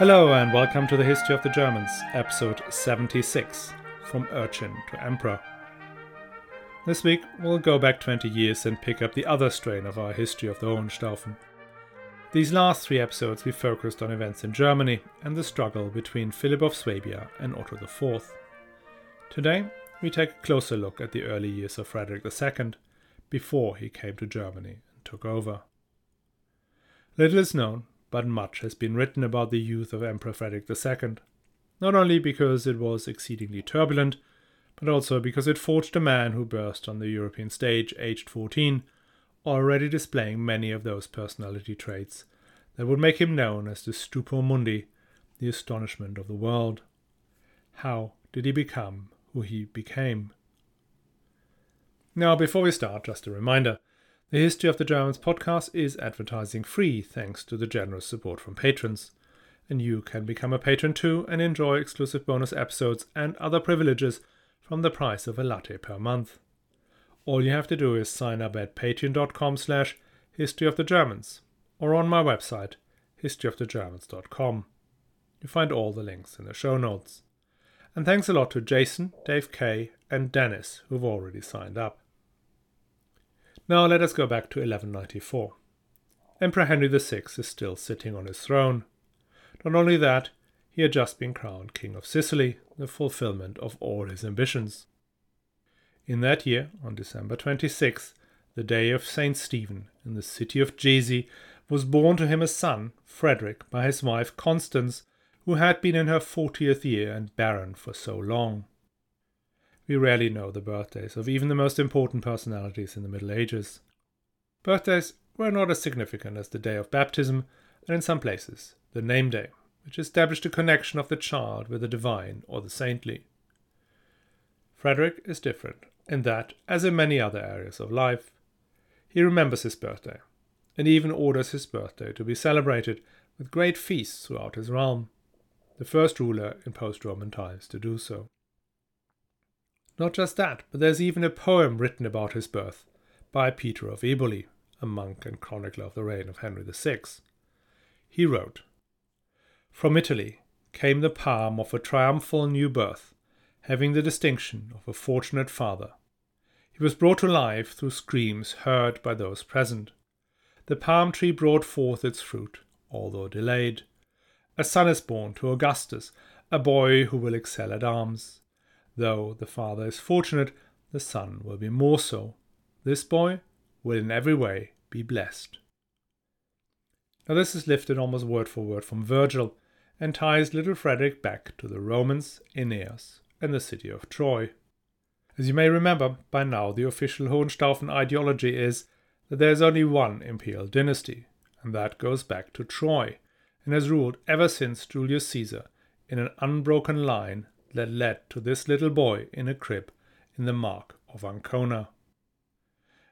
Hello and welcome to the History of the Germans, episode 76 From Urchin to Emperor. This week we'll go back 20 years and pick up the other strain of our history of the Hohenstaufen. These last three episodes we focused on events in Germany and the struggle between Philip of Swabia and Otto IV. Today we take a closer look at the early years of Frederick II before he came to Germany and took over. Little is known but much has been written about the youth of Emperor Frederick II, not only because it was exceedingly turbulent, but also because it forged a man who burst on the European stage aged 14, already displaying many of those personality traits that would make him known as the Stupor Mundi, the astonishment of the world. How did he become who he became? Now, before we start, just a reminder the History of the Germans podcast is advertising free thanks to the generous support from patrons. And you can become a patron too and enjoy exclusive bonus episodes and other privileges from the price of a latte per month. All you have to do is sign up at patreon.com slash history of the Germans or on my website historyofthegermans.com. You find all the links in the show notes. And thanks a lot to Jason, Dave K, and Dennis who've already signed up. Now let us go back to 1194. Emperor Henry VI is still sitting on his throne. Not only that, he had just been crowned King of Sicily, the fulfillment of all his ambitions. In that year, on December 26th, the day of Saint Stephen, in the city of Jesi, was born to him a son, Frederick, by his wife Constance, who had been in her fortieth year and barren for so long. We rarely know the birthdays of even the most important personalities in the Middle Ages. Birthdays were not as significant as the day of baptism, and in some places, the name day, which established a connection of the child with the divine or the saintly. Frederick is different in that, as in many other areas of life, he remembers his birthday, and even orders his birthday to be celebrated with great feasts throughout his realm, the first ruler in post Roman times to do so. Not just that, but there's even a poem written about his birth by Peter of Eboli, a monk and chronicler of the reign of Henry VI. He wrote From Italy came the palm of a triumphal new birth, having the distinction of a fortunate father. He was brought to life through screams heard by those present. The palm tree brought forth its fruit, although delayed. A son is born to Augustus, a boy who will excel at arms. Though the father is fortunate, the son will be more so. This boy will in every way be blessed. Now, this is lifted almost word for word from Virgil and ties little Frederick back to the Romans, Aeneas, and the city of Troy. As you may remember, by now the official Hohenstaufen ideology is that there is only one imperial dynasty, and that goes back to Troy, and has ruled ever since Julius Caesar in an unbroken line that led to this little boy in a crib in the Mark of Ancona.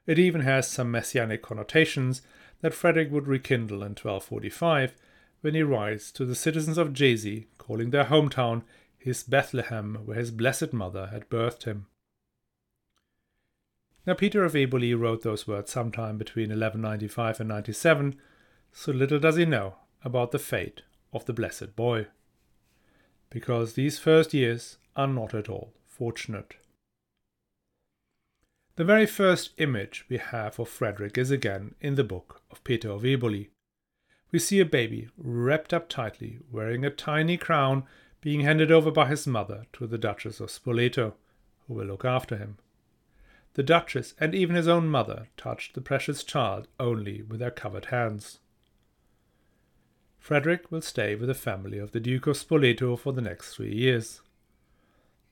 It even has some messianic connotations that Frederick would rekindle in 1245 when he writes to the citizens of Jesi, calling their hometown his Bethlehem, where his blessed mother had birthed him. Now, Peter of Eboli wrote those words sometime between 1195 and 97, so little does he know about the fate of the blessed boy because these first years are not at all fortunate. The very first image we have of Frederick is again in the book of Peter of Eboli. We see a baby wrapped up tightly, wearing a tiny crown, being handed over by his mother to the Duchess of Spoleto, who will look after him. The Duchess and even his own mother touched the precious child only with their covered hands. Frederick will stay with the family of the Duke of Spoleto for the next three years.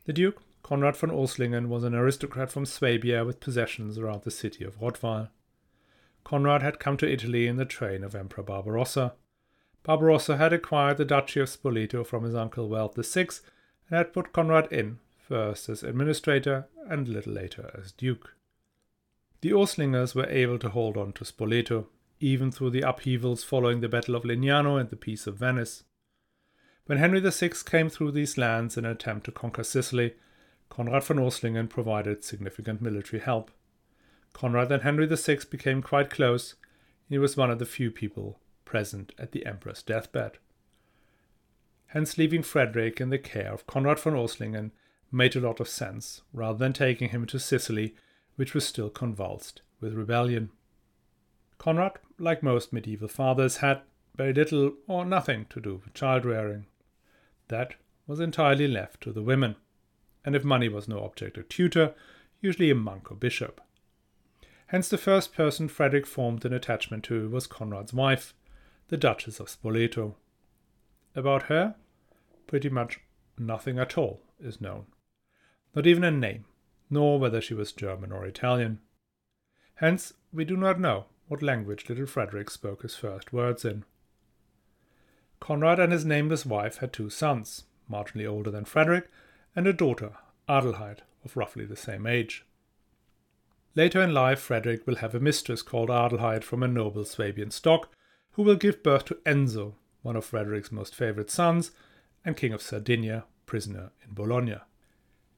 The Duke, Conrad von Urslingen, was an aristocrat from Swabia with possessions around the city of Rottweil. Conrad had come to Italy in the train of Emperor Barbarossa. Barbarossa had acquired the Duchy of Spoleto from his uncle Welf VI and had put Conrad in, first as administrator and a little later as duke. The Urslingers were able to hold on to Spoleto, even through the upheavals following the Battle of Legnano and the Peace of Venice. When Henry VI came through these lands in an attempt to conquer Sicily, Conrad von Urslingen provided significant military help. Conrad and Henry VI became quite close, and he was one of the few people present at the emperor's deathbed. hence leaving Frederick in the care of Conrad von Urslingen made a lot of sense, rather than taking him to Sicily, which was still convulsed with rebellion. Conrad, like most medieval fathers, had very little or nothing to do with child rearing. That was entirely left to the women, and if money was no object, a tutor, usually a monk or bishop. Hence, the first person Frederick formed an attachment to was Conrad's wife, the Duchess of Spoleto. About her, pretty much nothing at all is known. Not even a name, nor whether she was German or Italian. Hence, we do not know what language little Frederick spoke his first words in. Conrad and his nameless wife had two sons, marginally older than Frederick, and a daughter, Adelheid, of roughly the same age. Later in life, Frederick will have a mistress called Adelheid from a noble Swabian stock, who will give birth to Enzo, one of Frederick's most favourite sons, and King of Sardinia, prisoner in Bologna.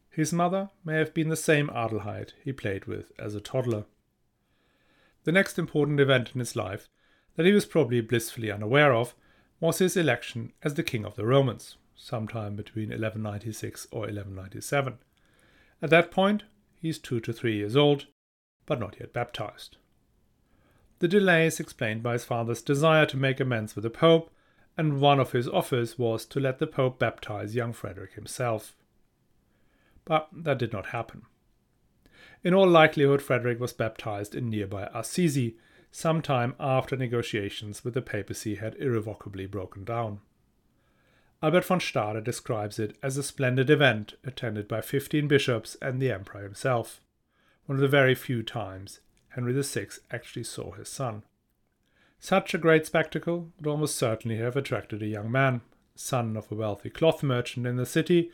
His mother may have been the same Adelheid he played with as a toddler. The next important event in his life, that he was probably blissfully unaware of, was his election as the King of the Romans, sometime between 1196 or 1197. At that point, he is two to three years old, but not yet baptized. The delay is explained by his father's desire to make amends with the Pope, and one of his offers was to let the Pope baptize young Frederick himself. But that did not happen. In all likelihood, Frederick was baptized in nearby Assisi some time after negotiations with the papacy had irrevocably broken down. Albert von Stade describes it as a splendid event attended by 15 bishops and the emperor himself, one of the very few times Henry VI actually saw his son. Such a great spectacle would almost certainly have attracted a young man, son of a wealthy cloth merchant in the city,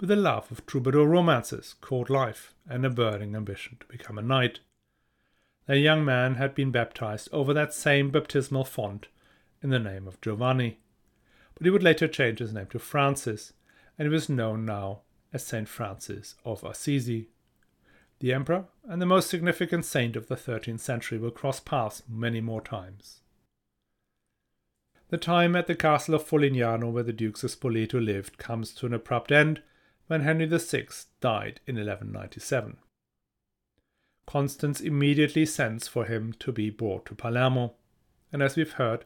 with a love of troubadour romances, court life, and a burning ambition to become a knight. The young man had been baptized over that same baptismal font in the name of Giovanni, but he would later change his name to Francis, and he was known now as Saint Francis of Assisi. The emperor and the most significant saint of the 13th century will cross paths many more times. The time at the castle of Folignano, where the Dukes of Spoleto lived, comes to an abrupt end when Henry VI died in 1197. Constance immediately sends for him to be brought to Palermo, and as we've heard,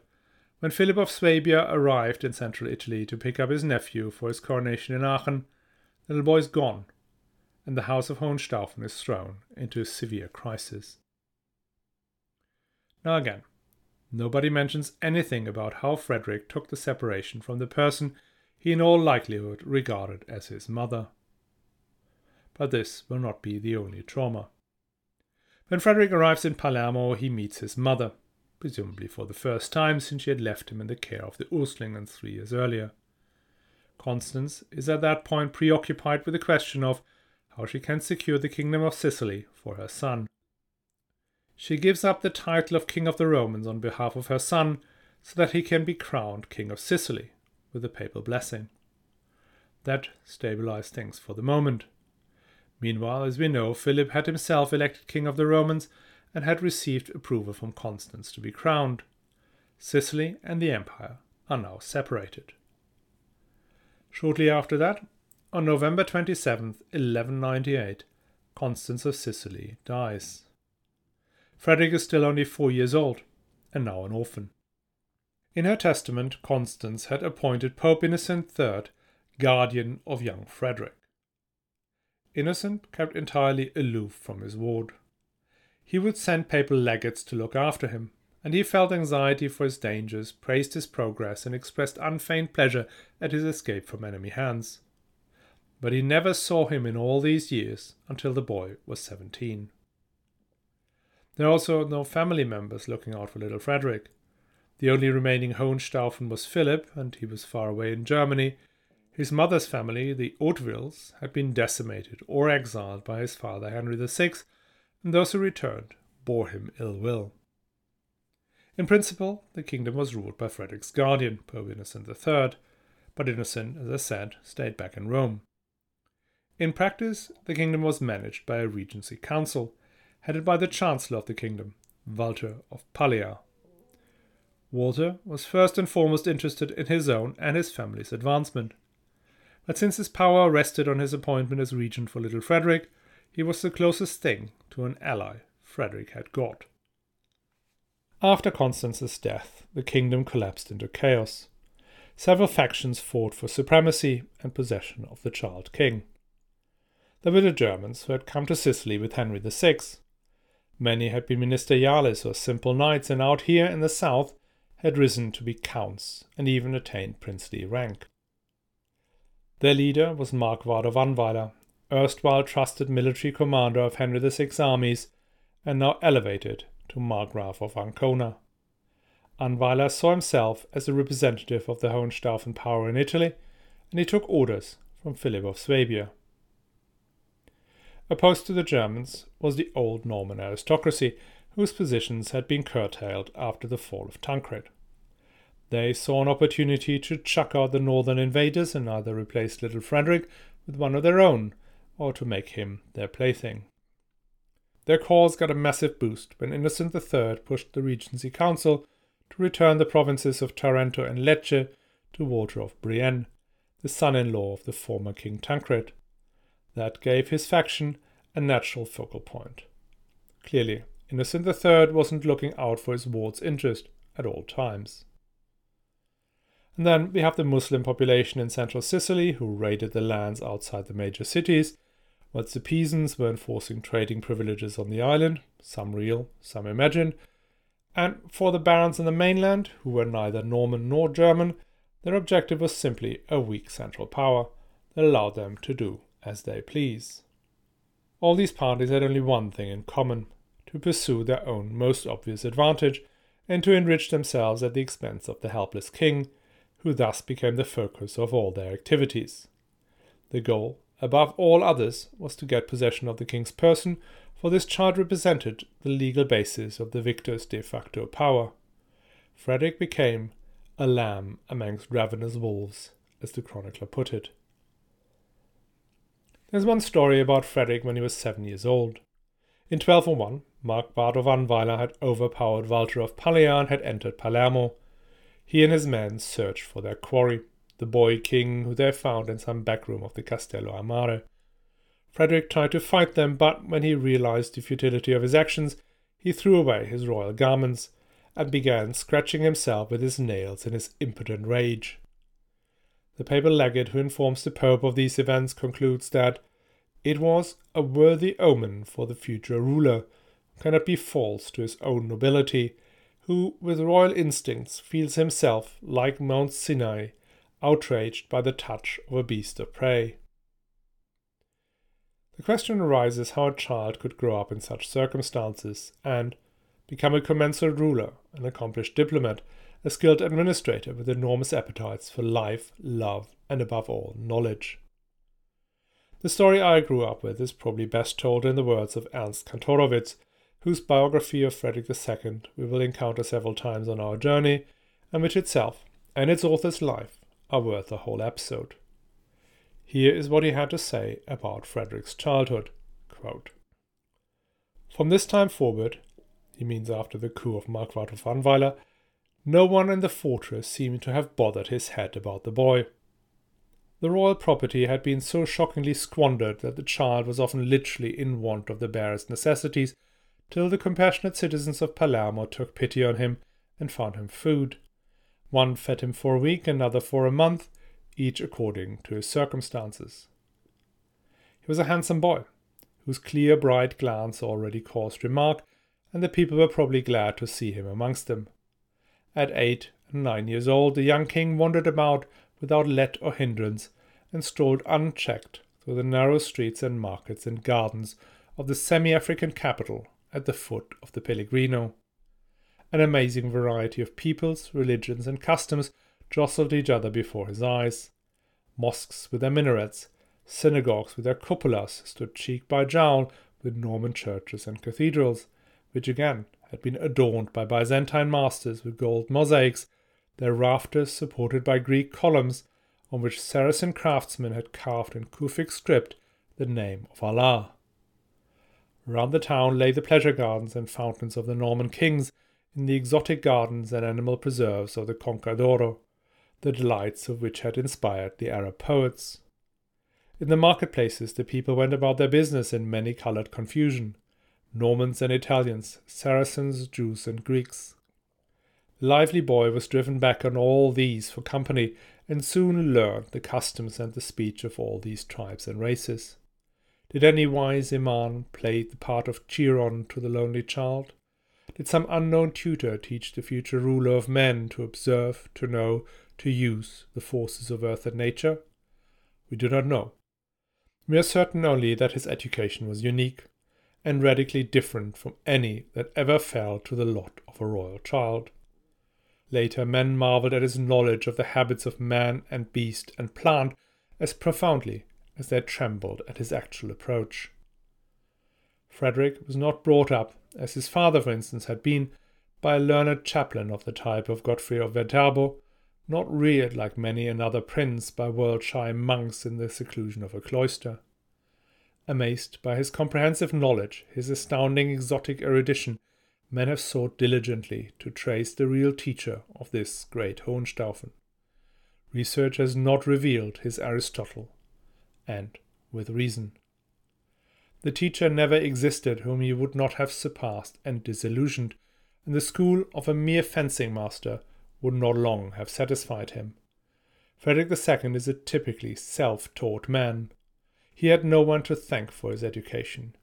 when Philip of Swabia arrived in central Italy to pick up his nephew for his coronation in Aachen, the little boy is gone, and the House of Hohenstaufen is thrown into a severe crisis. Now again, nobody mentions anything about how Frederick took the separation from the person he in all likelihood regarded as his mother. But this will not be the only trauma. When Frederick arrives in Palermo, he meets his mother, presumably for the first time since she had left him in the care of the Urslingen three years earlier. Constance is at that point preoccupied with the question of how she can secure the kingdom of Sicily for her son. She gives up the title of King of the Romans on behalf of her son so that he can be crowned King of Sicily with a papal blessing. That stabilized things for the moment. Meanwhile, as we know, Philip had himself elected king of the Romans and had received approval from Constance to be crowned. Sicily and the empire are now separated. Shortly after that, on November 27, 1198, Constance of Sicily dies. Frederick is still only four years old and now an orphan. In her testament, Constance had appointed Pope Innocent III guardian of young Frederick. Innocent kept entirely aloof from his ward. He would send papal legates to look after him, and he felt anxiety for his dangers, praised his progress, and expressed unfeigned pleasure at his escape from enemy hands. But he never saw him in all these years until the boy was seventeen. There are also no family members looking out for little Frederick. The only remaining Hohenstaufen was Philip, and he was far away in Germany. His mother's family, the Hautevilles, had been decimated or exiled by his father Henry VI, and those who returned bore him ill will. In principle, the kingdom was ruled by Frederick's guardian, Pope Innocent III, but Innocent, as I said, stayed back in Rome. In practice, the kingdom was managed by a regency council, headed by the chancellor of the kingdom, Walter of Palea, Walter was first and foremost interested in his own and his family's advancement. But since his power rested on his appointment as regent for little Frederick, he was the closest thing to an ally Frederick had got. After Constance's death, the kingdom collapsed into chaos. Several factions fought for supremacy and possession of the child king. There were the Germans who had come to Sicily with Henry VI. Many had been ministeriales or simple knights, and out here in the south had risen to be counts and even attained princely rank. Their leader was Markvart of Annweiler, erstwhile trusted military commander of Henry VI's armies, and now elevated to Margrave of Ancona. Annweiler saw himself as a representative of the Hohenstaufen power in Italy, and he took orders from Philip of Swabia. Opposed to the Germans was the old Norman aristocracy, whose positions had been curtailed after the fall of Tancred. They saw an opportunity to chuck out the northern invaders and either replace little Frederick with one of their own, or to make him their plaything. Their cause got a massive boost when Innocent III pushed the Regency Council to return the provinces of Tarento and Lecce to Walter of Brienne, the son in law of the former King Tancred. That gave his faction a natural focal point. Clearly, Innocent III wasn't looking out for his ward's interest at all times. And then we have the Muslim population in central Sicily who raided the lands outside the major cities, whilst the Pisans were enforcing trading privileges on the island, some real, some imagined, and for the barons in the mainland, who were neither Norman nor German, their objective was simply a weak central power that allowed them to do as they please. All these parties had only one thing in common to pursue their own most obvious advantage and to enrich themselves at the expense of the helpless king, who thus became the focus of all their activities. The goal, above all others, was to get possession of the king's person for this child represented the legal basis of the victor's de facto power. Frederick became a lamb amongst ravenous wolves, as the chronicler put it. There's one story about Frederick when he was seven years old. In 1201, Markvart of Annweiler had overpowered Walter of Paleia and had entered Palermo. He and his men searched for their quarry, the boy king who they found in some back room of the Castello a Mare. Frederick tried to fight them, but when he realized the futility of his actions, he threw away his royal garments and began scratching himself with his nails in his impotent rage. The papal legate who informs the Pope of these events concludes that it was a worthy omen for the future ruler, cannot be false to his own nobility, who, with royal instincts, feels himself, like Mount Sinai, outraged by the touch of a beast of prey. The question arises how a child could grow up in such circumstances and become a commensurate ruler, an accomplished diplomat, a skilled administrator with enormous appetites for life, love, and above all, knowledge. The story I grew up with is probably best told in the words of Ernst Kantorowicz, whose biography of Frederick II we will encounter several times on our journey, and which itself and its author's life are worth a whole episode. Here is what he had to say about Frederick's childhood. Quote, From this time forward, he means after the coup of Markvart of Annweiler, no one in the fortress seemed to have bothered his head about the boy. The royal property had been so shockingly squandered that the child was often literally in want of the barest necessities, till the compassionate citizens of Palermo took pity on him and found him food. One fed him for a week, another for a month, each according to his circumstances. He was a handsome boy, whose clear, bright glance already caused remark, and the people were probably glad to see him amongst them. At eight and nine years old, the young king wandered about without let or hindrance, and strolled unchecked through the narrow streets and markets and gardens of the semi African capital at the foot of the Pellegrino. An amazing variety of peoples, religions, and customs jostled each other before his eyes. Mosques with their minarets, synagogues with their cupolas stood cheek by jowl with Norman churches and cathedrals, which again had been adorned by Byzantine masters with gold mosaics, their rafters supported by Greek columns on which Saracen craftsmen had carved in Kufic script the name of Allah. Round the town lay the pleasure gardens and fountains of the Norman kings, in the exotic gardens and animal preserves of the Conca d'Oro, the delights of which had inspired the Arab poets. In the marketplaces, the people went about their business in many colored confusion Normans and Italians, Saracens, Jews, and Greeks. The lively boy was driven back on all these for company and soon learned the customs and the speech of all these tribes and races. Did any wise Imam play the part of Chiron to the lonely child? Did some unknown tutor teach the future ruler of men to observe, to know, to use the forces of earth and nature? We do not know. We are certain only that his education was unique and radically different from any that ever fell to the lot of a royal child. Later, men marveled at his knowledge of the habits of man and beast and plant as profoundly as they trembled at his actual approach. Frederick was not brought up, as his father, for instance, had been, by a learned chaplain of the type of Godfrey of Viterbo, not reared like many another prince by world shy monks in the seclusion of a cloister. Amazed by his comprehensive knowledge, his astounding exotic erudition, men have sought diligently to trace the real teacher of this great Hohenstaufen. Research has not revealed his Aristotle, and with reason. The teacher never existed whom he would not have surpassed and disillusioned, and the school of a mere fencing master would not long have satisfied him. Frederick II is a typically self taught man. He had no one to thank for his education.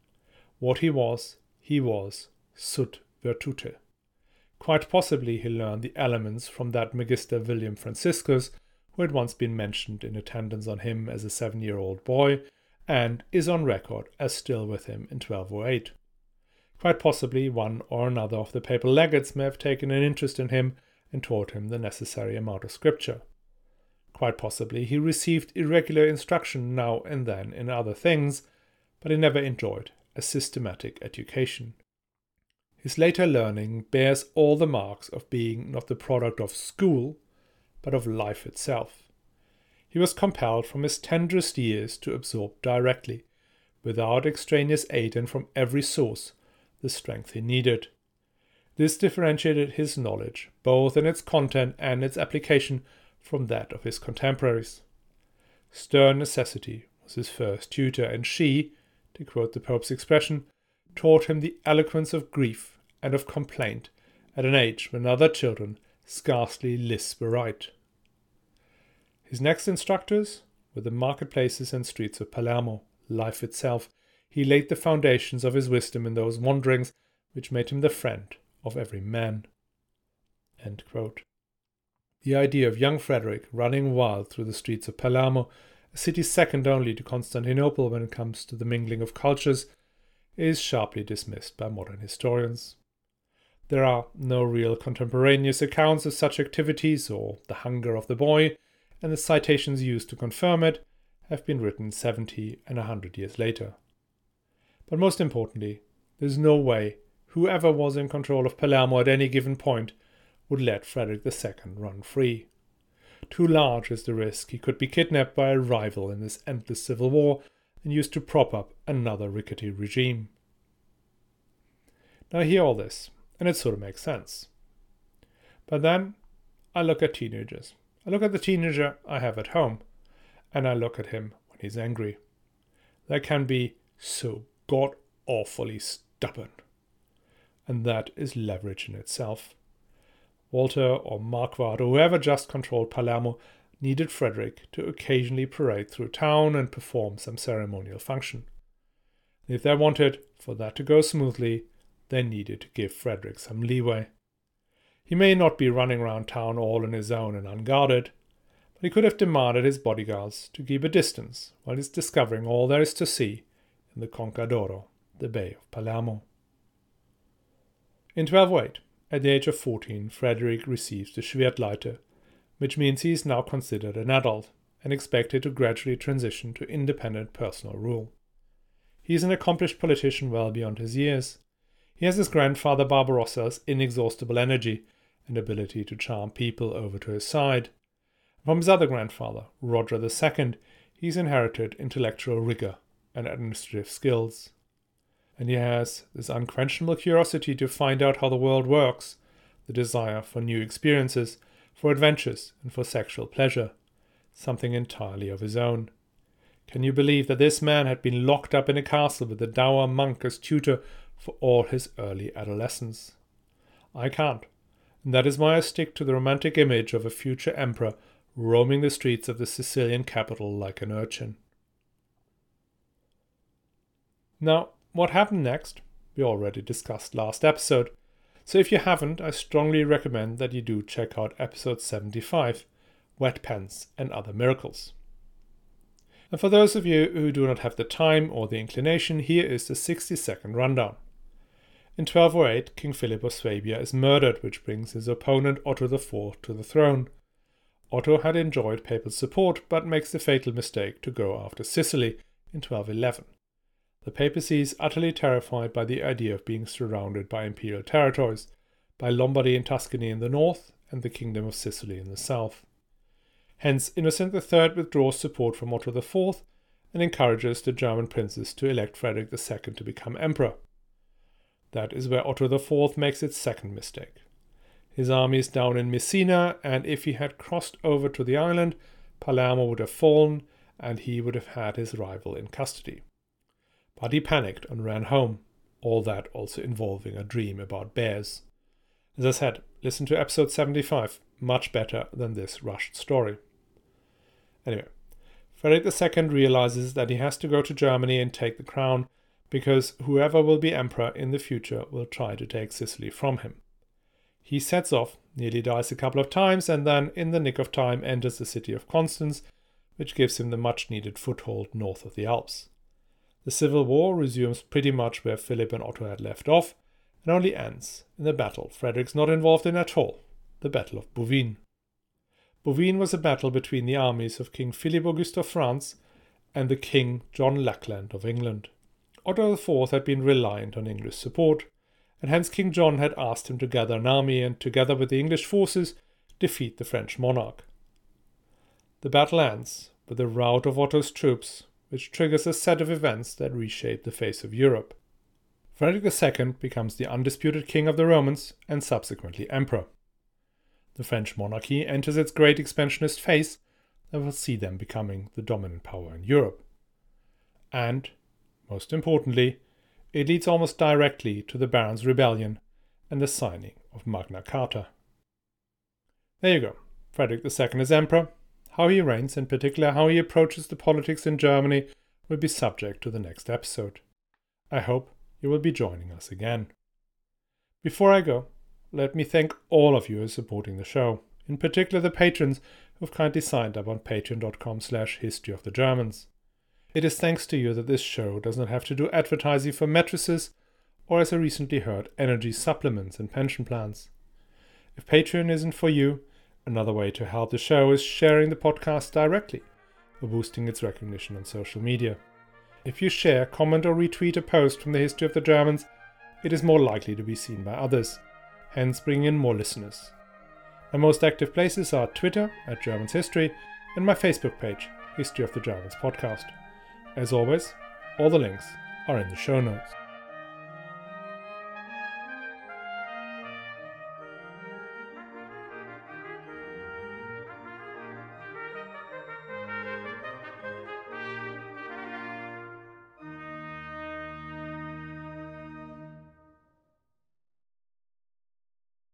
What he was, he was sua virtute. Quite possibly he learned the elements from that Magister William Franciscus who had once been mentioned in attendance on him as a seven year old boy, and is on record as still with him in 1208. Quite possibly one or another of the papal legates may have taken an interest in him and taught him the necessary amount of scripture. Quite possibly he received irregular instruction now and then in other things, but he never enjoyed a systematic education. His later learning bears all the marks of being not the product of school, but of life itself. He was compelled from his tenderest years to absorb directly, without extraneous aid and from every source, the strength he needed. This differentiated his knowledge, both in its content and its application, from that of his contemporaries. Stern necessity was his first tutor, and she, to quote the Pope's expression, taught him the eloquence of grief and of complaint at an age when other children scarcely lisp aright. His next instructors were the marketplaces and streets of Palermo, life itself. He laid the foundations of his wisdom in those wanderings which made him the friend of every man. The idea of young Frederick running wild through the streets of Palermo, a city second only to Constantinople when it comes to the mingling of cultures, is sharply dismissed by modern historians. There are no real contemporaneous accounts of such activities or the hunger of the boy, and the citations used to confirm it have been written 70 and 100 years later. But most importantly, there's no way whoever was in control of Palermo at any given point would let Frederick II run free. Too large is the risk he could be kidnapped by a rival in this endless civil war and used to prop up another rickety regime. Now, hear all this, and it sort of makes sense. But then I look at teenagers. I look at the teenager I have at home, and I look at him when he's angry. They can be so god awfully stubborn. And that is leverage in itself. Walter or Marquardt or whoever just controlled Palermo needed Frederick to occasionally parade through town and perform some ceremonial function. If they wanted for that to go smoothly, they needed to give Frederick some leeway. He may not be running around town all on his own and unguarded, but he could have demanded his bodyguards to keep a distance while he's discovering all there is to see in the Conca d'Oro, the Bay of Palermo. In 1208, at the age of 14, Frederick receives the Schwertleite, which means he is now considered an adult and expected to gradually transition to independent personal rule. He is an accomplished politician well beyond his years, he has his grandfather Barbarossa's inexhaustible energy and ability to charm people over to his side. From his other grandfather, Roger II, he's inherited intellectual rigor and administrative skills. And he has this unquenchable curiosity to find out how the world works, the desire for new experiences, for adventures, and for sexual pleasure, something entirely of his own. Can you believe that this man had been locked up in a castle with a dour monk as tutor for all his early adolescence? I can't, and that is why I stick to the romantic image of a future emperor roaming the streets of the Sicilian capital like an urchin. Now, what happened next? We already discussed last episode. So if you haven't, I strongly recommend that you do check out episode 75 Wet Pants and Other Miracles. And for those of you who do not have the time or the inclination, here is the 60 second rundown. In 1208, King Philip of Swabia is murdered, which brings his opponent Otto IV to the throne. Otto had enjoyed papal support, but makes the fatal mistake to go after Sicily in 1211. The papacy is utterly terrified by the idea of being surrounded by imperial territories, by Lombardy and Tuscany in the north and the Kingdom of Sicily in the south. Hence, Innocent III withdraws support from Otto IV and encourages the German princes to elect Frederick II to become emperor. That is where Otto IV makes its second mistake. His army is down in Messina, and if he had crossed over to the island, Palermo would have fallen, and he would have had his rival in custody. But he panicked and ran home, all that also involving a dream about bears. As I said, listen to episode 75, much better than this rushed story. Anyway, Frederick II realizes that he has to go to Germany and take the crown because whoever will be emperor in the future will try to take Sicily from him. He sets off, nearly dies a couple of times, and then, in the nick of time, enters the city of Constance, which gives him the much needed foothold north of the Alps. The civil war resumes pretty much where Philip and Otto had left off, and only ends in the battle Frederick's not involved in at all the Battle of Bouvines. Bouvines was a battle between the armies of King Philip Auguste of France and the King John Lackland of England. Otto IV had been reliant on English support, and hence King John had asked him to gather an army and, together with the English forces, defeat the French monarch. The battle ends with the rout of Otto's troops which triggers a set of events that reshape the face of Europe. Frederick II becomes the undisputed king of the Romans and subsequently emperor. The French monarchy enters its great expansionist phase and will see them becoming the dominant power in Europe. And, most importantly, it leads almost directly to the Barons' Rebellion and the signing of Magna Carta. There you go. Frederick II is emperor, how he reigns, in particular how he approaches the politics in Germany, will be subject to the next episode. I hope you will be joining us again. Before I go, let me thank all of you are supporting the show, in particular the patrons who've kindly signed up on patreon.com slash history of the Germans. It is thanks to you that this show does not have to do advertising for mattresses or, as I recently heard, energy supplements and pension plans. If Patreon isn't for you, Another way to help the show is sharing the podcast directly or boosting its recognition on social media. If you share, comment, or retweet a post from the history of the Germans, it is more likely to be seen by others, hence bringing in more listeners. My most active places are Twitter at Germans History and my Facebook page, History of the Germans Podcast. As always, all the links are in the show notes.